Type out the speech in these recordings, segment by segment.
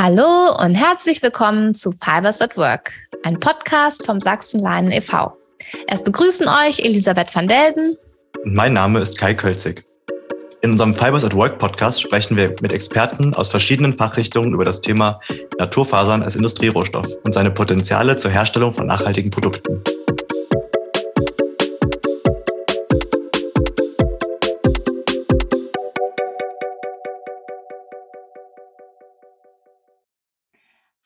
Hallo und herzlich willkommen zu Fibers at Work, ein Podcast vom Sachsen-Leinen e.V. Erst begrüßen euch Elisabeth van Delden. Mein Name ist Kai Kölzig. In unserem Fibers at Work Podcast sprechen wir mit Experten aus verschiedenen Fachrichtungen über das Thema Naturfasern als Industrierohstoff und seine Potenziale zur Herstellung von nachhaltigen Produkten.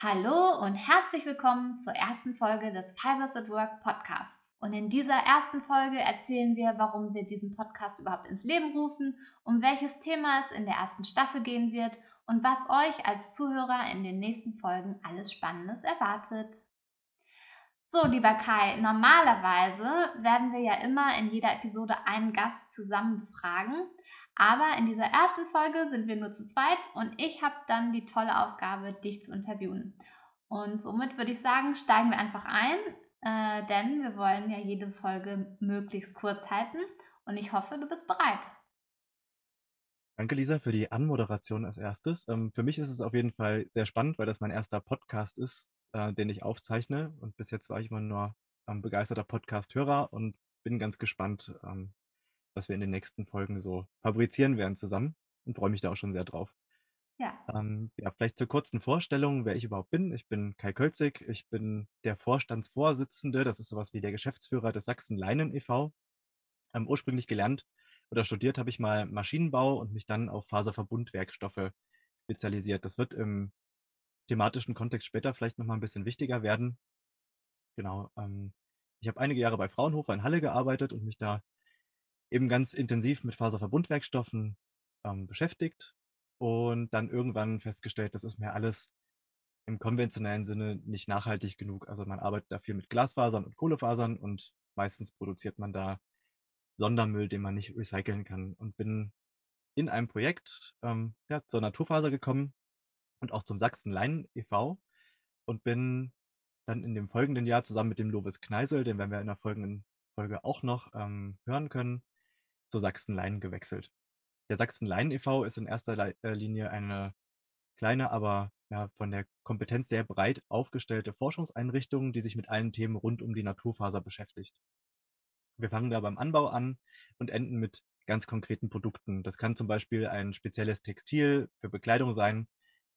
Hallo und herzlich willkommen zur ersten Folge des Fibers at Work Podcasts. Und in dieser ersten Folge erzählen wir, warum wir diesen Podcast überhaupt ins Leben rufen, um welches Thema es in der ersten Staffel gehen wird und was euch als Zuhörer in den nächsten Folgen alles Spannendes erwartet. So, lieber Kai, normalerweise werden wir ja immer in jeder Episode einen Gast zusammen befragen. Aber in dieser ersten Folge sind wir nur zu zweit und ich habe dann die tolle Aufgabe, dich zu interviewen. Und somit würde ich sagen, steigen wir einfach ein, äh, denn wir wollen ja jede Folge möglichst kurz halten und ich hoffe, du bist bereit. Danke, Lisa, für die Anmoderation als erstes. Ähm, für mich ist es auf jeden Fall sehr spannend, weil das mein erster Podcast ist, äh, den ich aufzeichne. Und bis jetzt war ich immer nur ähm, begeisterter Podcast-Hörer und bin ganz gespannt, ähm, was wir in den nächsten Folgen so fabrizieren werden zusammen und freue mich da auch schon sehr drauf. Ja. Ähm, ja, vielleicht zur kurzen Vorstellung, wer ich überhaupt bin. Ich bin Kai Kölzig, ich bin der Vorstandsvorsitzende, das ist sowas wie der Geschäftsführer des Sachsen Leinen e.V. Ähm, ursprünglich gelernt oder studiert habe ich mal Maschinenbau und mich dann auf Faserverbundwerkstoffe spezialisiert. Das wird im thematischen Kontext später vielleicht nochmal ein bisschen wichtiger werden. Genau. Ähm, ich habe einige Jahre bei Fraunhofer in Halle gearbeitet und mich da eben ganz intensiv mit Faserverbundwerkstoffen ähm, beschäftigt und dann irgendwann festgestellt, das ist mir alles im konventionellen Sinne nicht nachhaltig genug. Also man arbeitet da viel mit Glasfasern und Kohlefasern und meistens produziert man da Sondermüll, den man nicht recyceln kann. Und bin in einem Projekt ähm, ja, zur Naturfaser gekommen und auch zum Sachsen Leinen e.V. und bin dann in dem folgenden Jahr zusammen mit dem Lovis Kneisel, den werden wir in der folgenden Folge auch noch ähm, hören können, zur Sachsen-Leinen gewechselt. Der Sachsen-Leinen e.V. ist in erster äh, Linie eine kleine, aber ja, von der Kompetenz sehr breit aufgestellte Forschungseinrichtung, die sich mit allen Themen rund um die Naturfaser beschäftigt. Wir fangen da beim Anbau an und enden mit ganz konkreten Produkten. Das kann zum Beispiel ein spezielles Textil für Bekleidung sein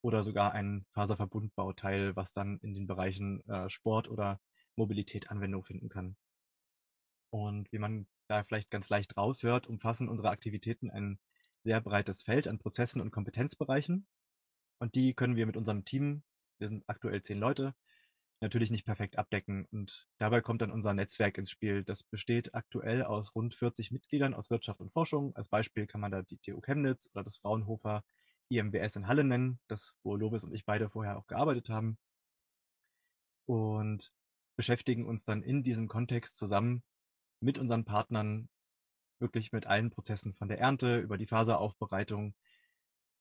oder sogar ein Faserverbundbauteil, was dann in den Bereichen äh, Sport oder Mobilität Anwendung finden kann. Und wie man da vielleicht ganz leicht raushört, umfassen unsere Aktivitäten ein sehr breites Feld an Prozessen und Kompetenzbereichen. Und die können wir mit unserem Team, wir sind aktuell zehn Leute, natürlich nicht perfekt abdecken. Und dabei kommt dann unser Netzwerk ins Spiel. Das besteht aktuell aus rund 40 Mitgliedern aus Wirtschaft und Forschung. Als Beispiel kann man da die TU Chemnitz oder das Fraunhofer IMWS in Halle nennen, das wo Lovis und ich beide vorher auch gearbeitet haben. Und beschäftigen uns dann in diesem Kontext zusammen mit unseren Partnern wirklich mit allen Prozessen von der Ernte über die Faseraufbereitung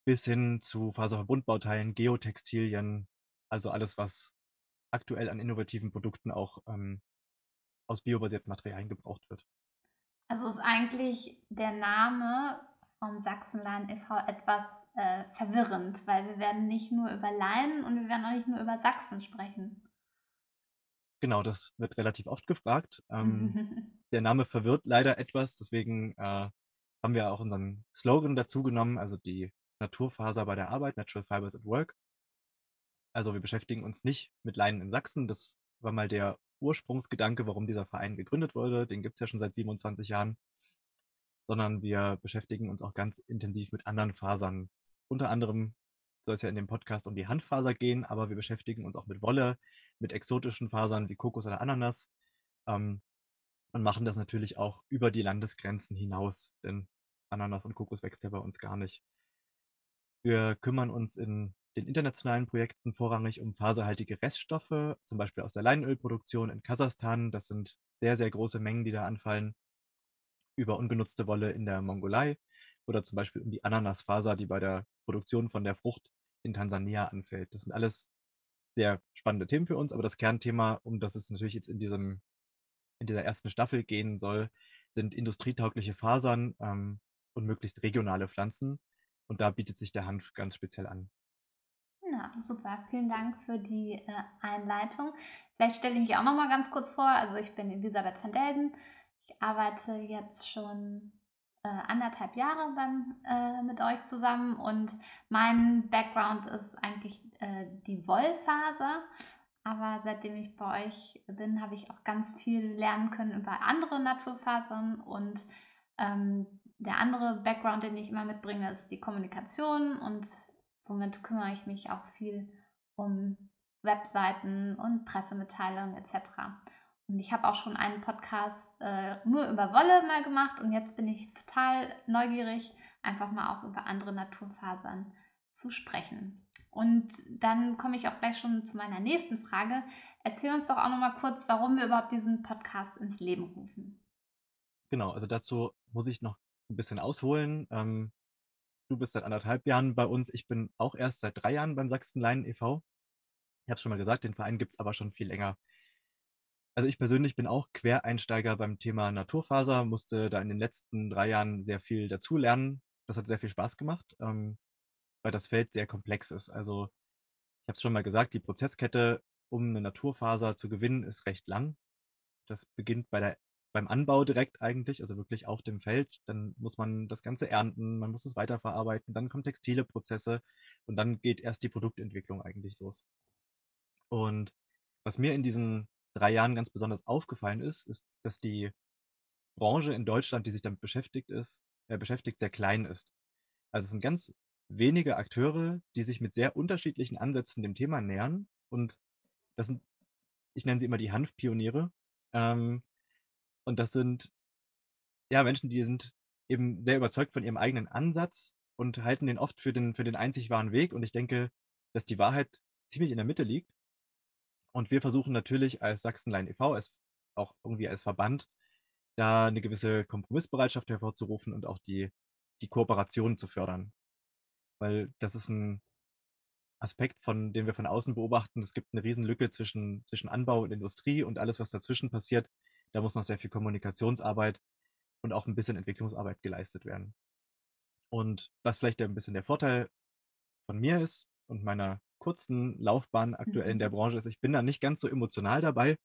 bis hin zu Faserverbundbauteilen, Geotextilien, also alles, was aktuell an innovativen Produkten auch ähm, aus biobasierten Materialien gebraucht wird. Also ist eigentlich der Name vom Sachsenlein e.V. etwas äh, verwirrend, weil wir werden nicht nur über Leinen und wir werden auch nicht nur über Sachsen sprechen. Genau, das wird relativ oft gefragt. Ähm, der Name verwirrt leider etwas, deswegen äh, haben wir auch unseren Slogan dazu genommen, also die Naturfaser bei der Arbeit, Natural Fibers at Work. Also wir beschäftigen uns nicht mit Leinen in Sachsen. Das war mal der Ursprungsgedanke, warum dieser Verein gegründet wurde. Den gibt es ja schon seit 27 Jahren. Sondern wir beschäftigen uns auch ganz intensiv mit anderen Fasern. Unter anderem soll es ja in dem Podcast um die Handfaser gehen, aber wir beschäftigen uns auch mit Wolle, mit exotischen Fasern wie Kokos oder Ananas ähm, und machen das natürlich auch über die Landesgrenzen hinaus, denn Ananas und Kokos wächst ja bei uns gar nicht. Wir kümmern uns in den internationalen Projekten vorrangig um faserhaltige Reststoffe, zum Beispiel aus der Leinölproduktion in Kasachstan. Das sind sehr, sehr große Mengen, die da anfallen, über ungenutzte Wolle in der Mongolei oder zum Beispiel um die Ananasfaser, die bei der Produktion von der Frucht in Tansania anfällt. Das sind alles sehr spannende Themen für uns, aber das Kernthema, um das es natürlich jetzt in diesem in dieser ersten Staffel gehen soll, sind industrietaugliche Fasern ähm, und möglichst regionale Pflanzen. Und da bietet sich der Hanf ganz speziell an. Ja, super. Vielen Dank für die äh, Einleitung. Vielleicht stelle ich mich auch noch mal ganz kurz vor. Also ich bin Elisabeth van Delden. Ich arbeite jetzt schon äh, anderthalb Jahre beim, äh, mit euch zusammen und mein Background ist eigentlich äh, die Wollfaser. Aber seitdem ich bei euch bin, habe ich auch ganz viel lernen können über andere Naturfasern und ähm, der andere Background, den ich immer mitbringe, ist die Kommunikation und somit kümmere ich mich auch viel um Webseiten und Pressemitteilungen etc. Und ich habe auch schon einen Podcast äh, nur über Wolle mal gemacht und jetzt bin ich total neugierig, einfach mal auch über andere Naturfasern zu sprechen. Und dann komme ich auch gleich schon zu meiner nächsten Frage. Erzähl uns doch auch noch mal kurz, warum wir überhaupt diesen Podcast ins Leben rufen. Genau, also dazu muss ich noch ein bisschen ausholen. Ähm, du bist seit anderthalb Jahren bei uns. Ich bin auch erst seit drei Jahren beim Sachsen Leinen e.V. Ich habe es schon mal gesagt, den Verein gibt es aber schon viel länger. Also ich persönlich bin auch Quereinsteiger beim Thema Naturfaser, musste da in den letzten drei Jahren sehr viel dazulernen. Das hat sehr viel Spaß gemacht, ähm, weil das Feld sehr komplex ist. Also ich habe es schon mal gesagt, die Prozesskette, um eine Naturfaser zu gewinnen, ist recht lang. Das beginnt bei der beim Anbau direkt eigentlich, also wirklich auf dem Feld. Dann muss man das Ganze ernten, man muss es weiterverarbeiten, dann kommen textile Prozesse und dann geht erst die Produktentwicklung eigentlich los. Und was mir in diesen drei Jahren ganz besonders aufgefallen ist, ist, dass die Branche in Deutschland, die sich damit beschäftigt ist, äh, beschäftigt, sehr klein ist. Also es sind ganz wenige Akteure, die sich mit sehr unterschiedlichen Ansätzen dem Thema nähern. Und das sind, ich nenne sie immer die Hanfpioniere. Ähm, und das sind ja Menschen, die sind eben sehr überzeugt von ihrem eigenen Ansatz und halten den oft für den, für den einzig wahren Weg. Und ich denke, dass die Wahrheit ziemlich in der Mitte liegt. Und wir versuchen natürlich als Sachsenlein e.V., als, auch irgendwie als Verband, da eine gewisse Kompromissbereitschaft hervorzurufen und auch die, die Kooperation zu fördern. Weil das ist ein Aspekt, von dem wir von außen beobachten. Es gibt eine Riesenlücke zwischen, zwischen Anbau und Industrie und alles, was dazwischen passiert, da muss noch sehr viel Kommunikationsarbeit und auch ein bisschen Entwicklungsarbeit geleistet werden. Und was vielleicht ein bisschen der Vorteil von mir ist und meiner kurzen Laufbahn aktuell in der mhm. Branche ist, ich bin da nicht ganz so emotional dabei,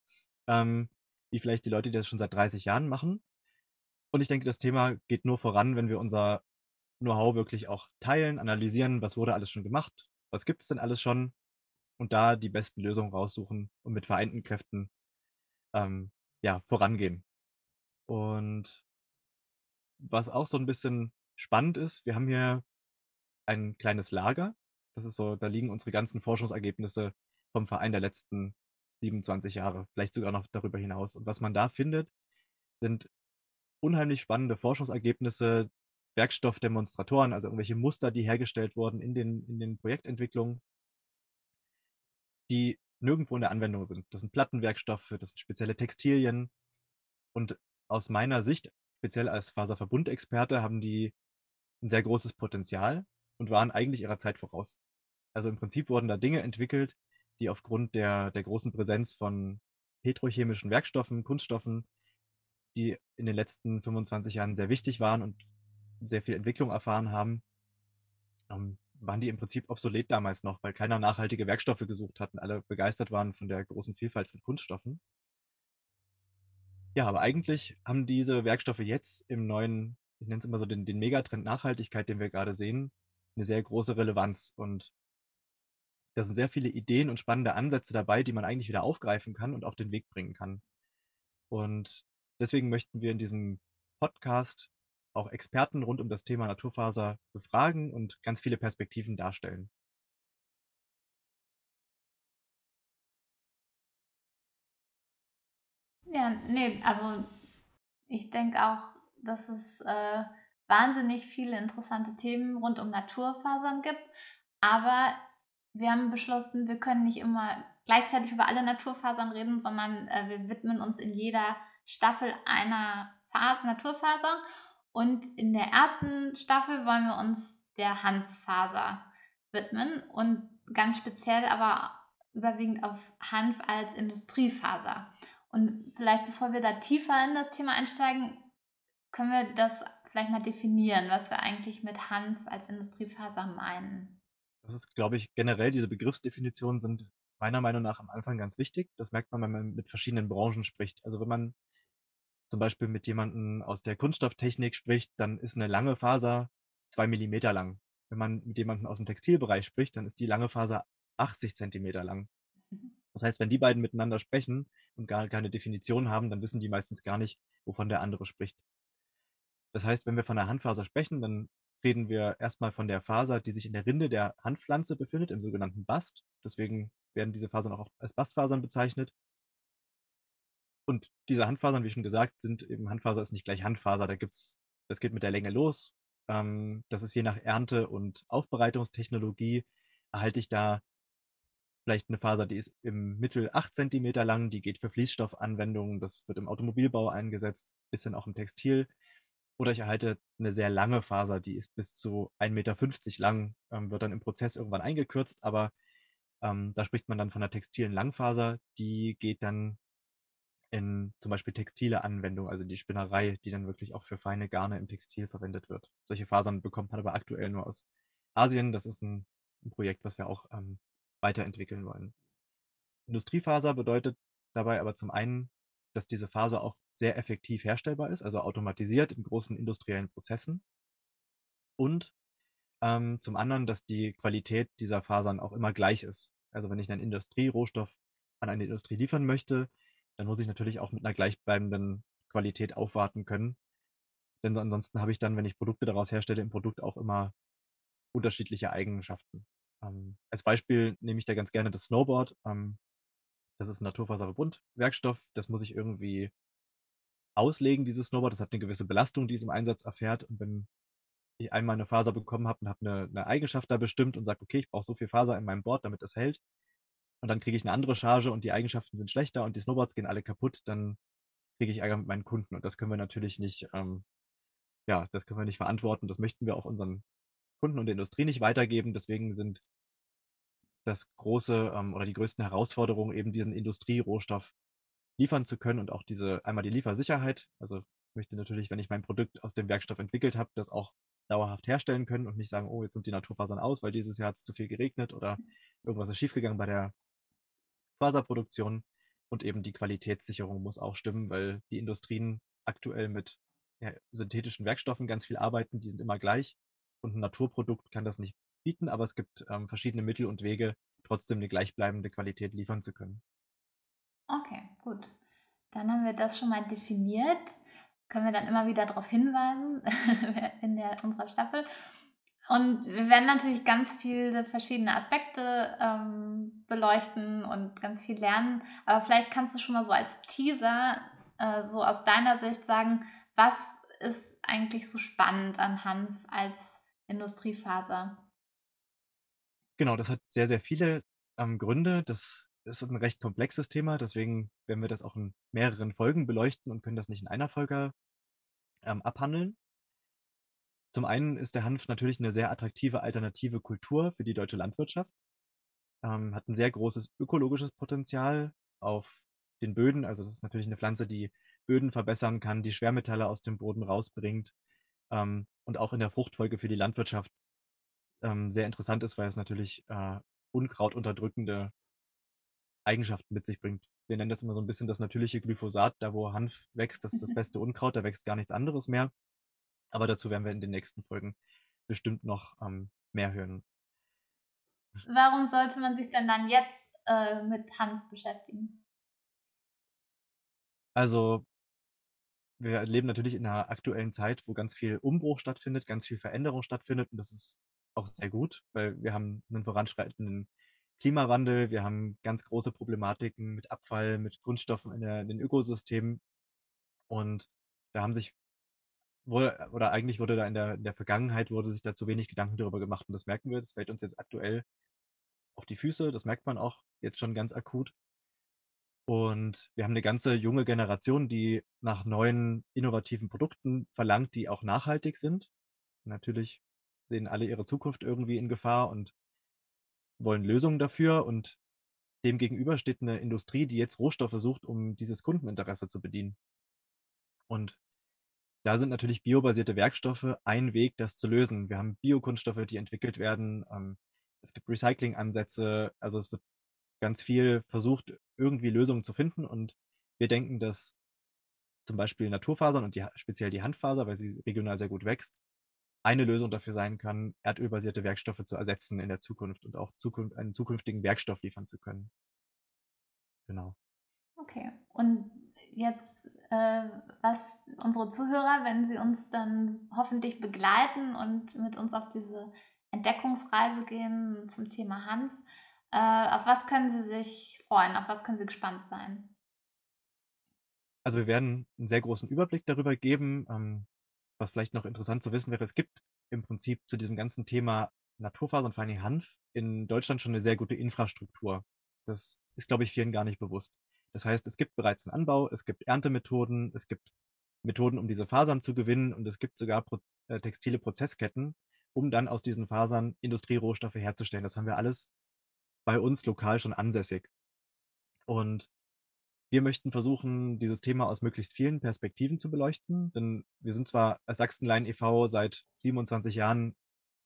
ähm, wie vielleicht die Leute, die das schon seit 30 Jahren machen. Und ich denke, das Thema geht nur voran, wenn wir unser Know-how wirklich auch teilen, analysieren, was wurde alles schon gemacht, was gibt es denn alles schon und da die besten Lösungen raussuchen und mit vereinten Kräften ähm, ja, vorangehen. Und was auch so ein bisschen spannend ist, wir haben hier ein kleines Lager. Das ist so, da liegen unsere ganzen Forschungsergebnisse vom Verein der letzten 27 Jahre, vielleicht sogar noch darüber hinaus. Und was man da findet, sind unheimlich spannende Forschungsergebnisse, Werkstoffdemonstratoren, also irgendwelche Muster, die hergestellt wurden in den, in den Projektentwicklungen, die nirgendwo in der Anwendung sind. Das sind Plattenwerkstoffe, das sind spezielle Textilien. Und aus meiner Sicht, speziell als Faserverbundexperte, haben die ein sehr großes Potenzial und waren eigentlich ihrer Zeit voraus. Also im Prinzip wurden da Dinge entwickelt, die aufgrund der, der großen Präsenz von petrochemischen Werkstoffen, Kunststoffen, die in den letzten 25 Jahren sehr wichtig waren und sehr viel Entwicklung erfahren haben, ähm, waren die im Prinzip obsolet damals noch, weil keiner nachhaltige Werkstoffe gesucht hat und alle begeistert waren von der großen Vielfalt von Kunststoffen. Ja, aber eigentlich haben diese Werkstoffe jetzt im neuen, ich nenne es immer so den, den Megatrend Nachhaltigkeit, den wir gerade sehen, eine sehr große Relevanz. Und da sind sehr viele Ideen und spannende Ansätze dabei, die man eigentlich wieder aufgreifen kann und auf den Weg bringen kann. Und deswegen möchten wir in diesem Podcast auch Experten rund um das Thema Naturfaser befragen und ganz viele Perspektiven darstellen. Ja, nee, also ich denke auch, dass es äh, wahnsinnig viele interessante Themen rund um Naturfasern gibt. Aber wir haben beschlossen, wir können nicht immer gleichzeitig über alle Naturfasern reden, sondern äh, wir widmen uns in jeder Staffel einer Phase, Naturfaser. Und in der ersten Staffel wollen wir uns der Hanffaser widmen und ganz speziell aber überwiegend auf Hanf als Industriefaser. Und vielleicht bevor wir da tiefer in das Thema einsteigen, können wir das vielleicht mal definieren, was wir eigentlich mit Hanf als Industriefaser meinen. Das ist, glaube ich, generell diese Begriffsdefinitionen sind meiner Meinung nach am Anfang ganz wichtig. Das merkt man, wenn man mit verschiedenen Branchen spricht. Also wenn man zum Beispiel mit jemandem aus der Kunststofftechnik spricht, dann ist eine lange Faser zwei Millimeter lang. Wenn man mit jemandem aus dem Textilbereich spricht, dann ist die lange Faser 80 Zentimeter lang. Mhm. Das heißt, wenn die beiden miteinander sprechen und gar keine Definition haben, dann wissen die meistens gar nicht, wovon der andere spricht. Das heißt, wenn wir von der Handfaser sprechen, dann reden wir erstmal von der Faser, die sich in der Rinde der Handpflanze befindet, im sogenannten Bast. Deswegen werden diese Fasern auch als Bastfasern bezeichnet. Und diese Handfasern, wie schon gesagt, sind eben Handfaser ist nicht gleich Handfaser. Da gibt's, das geht mit der Länge los. Ähm, das ist je nach Ernte und Aufbereitungstechnologie erhalte ich da vielleicht eine Faser, die ist im Mittel 8 cm lang, die geht für Fließstoffanwendungen, das wird im Automobilbau eingesetzt, bisschen auch im Textil. Oder ich erhalte eine sehr lange Faser, die ist bis zu 1,50 Meter lang, ähm, wird dann im Prozess irgendwann eingekürzt, aber ähm, da spricht man dann von einer textilen Langfaser, die geht dann in zum Beispiel textile Anwendungen, also die Spinnerei, die dann wirklich auch für feine Garne im Textil verwendet wird. Solche Fasern bekommt man aber aktuell nur aus Asien. Das ist ein, ein Projekt, was wir auch ähm, weiterentwickeln wollen. Industriefaser bedeutet dabei aber zum einen, dass diese Faser auch sehr effektiv herstellbar ist, also automatisiert in großen industriellen Prozessen. Und ähm, zum anderen, dass die Qualität dieser Fasern auch immer gleich ist. Also wenn ich einen Industrierohstoff an eine Industrie liefern möchte, dann muss ich natürlich auch mit einer gleichbleibenden Qualität aufwarten können. Denn ansonsten habe ich dann, wenn ich Produkte daraus herstelle, im Produkt auch immer unterschiedliche Eigenschaften. Ähm, als Beispiel nehme ich da ganz gerne das Snowboard. Ähm, das ist ein Naturfaserverbund-Werkstoff. Das muss ich irgendwie auslegen, dieses Snowboard. Das hat eine gewisse Belastung, die es im Einsatz erfährt. Und wenn ich einmal eine Faser bekommen habe und habe eine, eine Eigenschaft da bestimmt und sage, okay, ich brauche so viel Faser in meinem Board, damit es hält, und dann kriege ich eine andere Charge und die Eigenschaften sind schlechter und die Snowboards gehen alle kaputt, dann kriege ich Ärger mit meinen Kunden. Und das können wir natürlich nicht, ähm, ja, das können wir nicht verantworten. Das möchten wir auch unseren Kunden und der Industrie nicht weitergeben. Deswegen sind das große ähm, oder die größten Herausforderungen eben diesen Industrierohstoff liefern zu können und auch diese einmal die Liefersicherheit. Also ich möchte natürlich, wenn ich mein Produkt aus dem Werkstoff entwickelt habe, das auch dauerhaft herstellen können und nicht sagen, oh, jetzt sind die Naturfasern aus, weil dieses Jahr hat es zu viel geregnet oder irgendwas ist schiefgegangen bei der Faserproduktion. Und eben die Qualitätssicherung muss auch stimmen, weil die Industrien aktuell mit ja, synthetischen Werkstoffen ganz viel arbeiten, die sind immer gleich. Und ein Naturprodukt kann das nicht bieten, aber es gibt ähm, verschiedene Mittel und Wege, trotzdem eine gleichbleibende Qualität liefern zu können. Okay, gut. Dann haben wir das schon mal definiert. Können wir dann immer wieder darauf hinweisen in der, unserer Staffel. Und wir werden natürlich ganz viele verschiedene Aspekte ähm, beleuchten und ganz viel lernen. Aber vielleicht kannst du schon mal so als Teaser, äh, so aus deiner Sicht sagen, was ist eigentlich so spannend an Hanf als Industriefaser? Genau, das hat sehr, sehr viele ähm, Gründe. Das ist ein recht komplexes Thema, deswegen werden wir das auch in mehreren Folgen beleuchten und können das nicht in einer Folge ähm, abhandeln. Zum einen ist der Hanf natürlich eine sehr attraktive alternative Kultur für die deutsche Landwirtschaft. Ähm, hat ein sehr großes ökologisches Potenzial auf den Böden. Also es ist natürlich eine Pflanze, die Böden verbessern kann, die Schwermetalle aus dem Boden rausbringt ähm, und auch in der Fruchtfolge für die Landwirtschaft ähm, sehr interessant ist, weil es natürlich äh, Unkraut unterdrückende Eigenschaften mit sich bringt. Wir nennen das immer so ein bisschen das natürliche Glyphosat, da wo Hanf wächst, das ist das beste Unkraut, da wächst gar nichts anderes mehr. Aber dazu werden wir in den nächsten Folgen bestimmt noch ähm, mehr hören. Warum sollte man sich denn dann jetzt äh, mit Hanf beschäftigen? Also, wir leben natürlich in einer aktuellen Zeit, wo ganz viel Umbruch stattfindet, ganz viel Veränderung stattfindet und das ist auch sehr gut, weil wir haben einen voranschreitenden Klimawandel, wir haben ganz große Problematiken mit Abfall, mit Grundstoffen in, der, in den Ökosystemen und da haben sich wurde, oder eigentlich wurde da in der, in der Vergangenheit wurde sich da zu wenig Gedanken darüber gemacht und das merken wir, das fällt uns jetzt aktuell auf die Füße, das merkt man auch jetzt schon ganz akut. Und wir haben eine ganze junge Generation, die nach neuen innovativen Produkten verlangt, die auch nachhaltig sind. Natürlich sehen alle ihre Zukunft irgendwie in Gefahr und wollen Lösungen dafür. Und demgegenüber steht eine Industrie, die jetzt Rohstoffe sucht, um dieses Kundeninteresse zu bedienen. Und da sind natürlich biobasierte Werkstoffe ein Weg, das zu lösen. Wir haben Biokunststoffe, die entwickelt werden. Ähm, es gibt Recycling-Ansätze, also es wird ganz viel versucht, irgendwie Lösungen zu finden und wir denken, dass zum Beispiel Naturfasern und die, speziell die Handfaser, weil sie regional sehr gut wächst, eine Lösung dafür sein kann, erdölbasierte Werkstoffe zu ersetzen in der Zukunft und auch Zukunft, einen zukünftigen Werkstoff liefern zu können. Genau. Okay. Und jetzt, äh, was unsere Zuhörer, wenn sie uns dann hoffentlich begleiten und mit uns auf diese Entdeckungsreise gehen zum Thema Hanf, äh, auf was können sie sich freuen? Auf was können sie gespannt sein? Also wir werden einen sehr großen Überblick darüber geben. Ähm, was vielleicht noch interessant zu wissen wäre, es gibt im Prinzip zu diesem ganzen Thema Naturfaser und vor allem Hanf in Deutschland schon eine sehr gute Infrastruktur. Das ist, glaube ich, vielen gar nicht bewusst. Das heißt, es gibt bereits einen Anbau, es gibt Erntemethoden, es gibt Methoden, um diese Fasern zu gewinnen und es gibt sogar Pro äh, textile Prozessketten, um dann aus diesen Fasern Industrierohstoffe herzustellen. Das haben wir alles bei uns lokal schon ansässig. Und wir möchten versuchen, dieses Thema aus möglichst vielen Perspektiven zu beleuchten, denn wir sind zwar als Sachsenlein e.V. seit 27 Jahren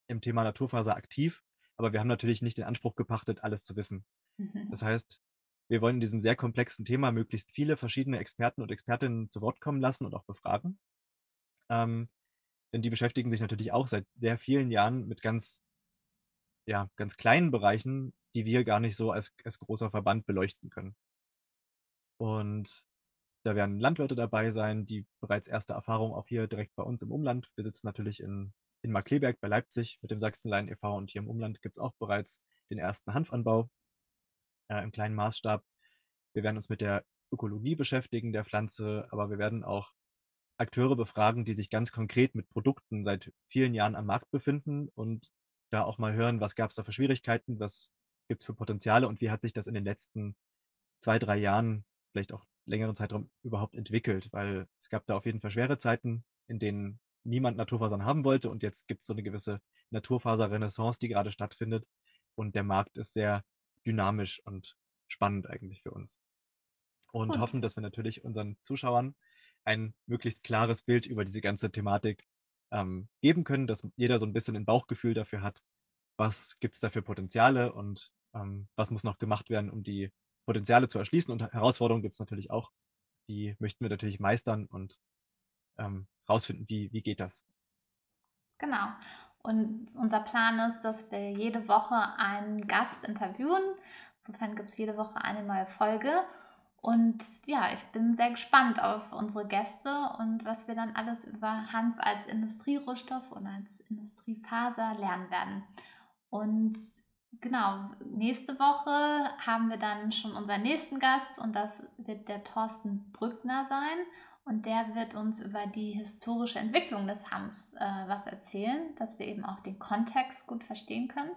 im Thema Naturfaser aktiv, aber wir haben natürlich nicht den Anspruch gepachtet, alles zu wissen. Mhm. Das heißt, wir wollen in diesem sehr komplexen Thema möglichst viele verschiedene Experten und Expertinnen zu Wort kommen lassen und auch befragen. Ähm, denn die beschäftigen sich natürlich auch seit sehr vielen Jahren mit ganz, ja, ganz kleinen Bereichen, die wir gar nicht so als, als großer Verband beleuchten können. Und da werden Landwirte dabei sein, die bereits erste Erfahrungen auch hier direkt bei uns im Umland. Wir sitzen natürlich in, in Markleberg bei Leipzig mit dem Sachsenlein e.V. und hier im Umland gibt es auch bereits den ersten Hanfanbau äh, im kleinen Maßstab. Wir werden uns mit der Ökologie beschäftigen der Pflanze, aber wir werden auch Akteure befragen, die sich ganz konkret mit Produkten seit vielen Jahren am Markt befinden und da auch mal hören, was gab es da für Schwierigkeiten, was gibt es für Potenziale und wie hat sich das in den letzten zwei, drei Jahren vielleicht auch längeren Zeitraum überhaupt entwickelt, weil es gab da auf jeden Fall schwere Zeiten, in denen niemand Naturfasern haben wollte und jetzt gibt es so eine gewisse Naturfaser-Renaissance, die gerade stattfindet und der Markt ist sehr dynamisch und spannend eigentlich für uns. Und Gut. hoffen, dass wir natürlich unseren Zuschauern ein möglichst klares Bild über diese ganze Thematik ähm, geben können, dass jeder so ein bisschen ein Bauchgefühl dafür hat, was gibt es da für Potenziale und ähm, was muss noch gemacht werden, um die Potenziale zu erschließen. Und Herausforderungen gibt es natürlich auch. Die möchten wir natürlich meistern und ähm, wie, wie geht das. Genau. Und unser Plan ist, dass wir jede Woche einen Gast interviewen. Insofern gibt es jede Woche eine neue Folge. Und ja, ich bin sehr gespannt auf unsere Gäste und was wir dann alles über Hanf als Industrierohstoff und als Industriefaser lernen werden. Und genau, nächste Woche haben wir dann schon unseren nächsten Gast und das wird der Thorsten Brückner sein. Und der wird uns über die historische Entwicklung des Hanfs äh, was erzählen, dass wir eben auch den Kontext gut verstehen können.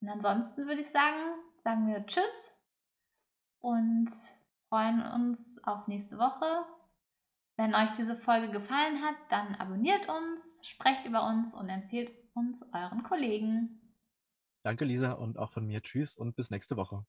Und ansonsten würde ich sagen, sagen wir Tschüss und freuen uns auf nächste Woche. Wenn euch diese Folge gefallen hat, dann abonniert uns, sprecht über uns und empfehlt uns euren Kollegen. Danke, Lisa, und auch von mir Tschüss und bis nächste Woche.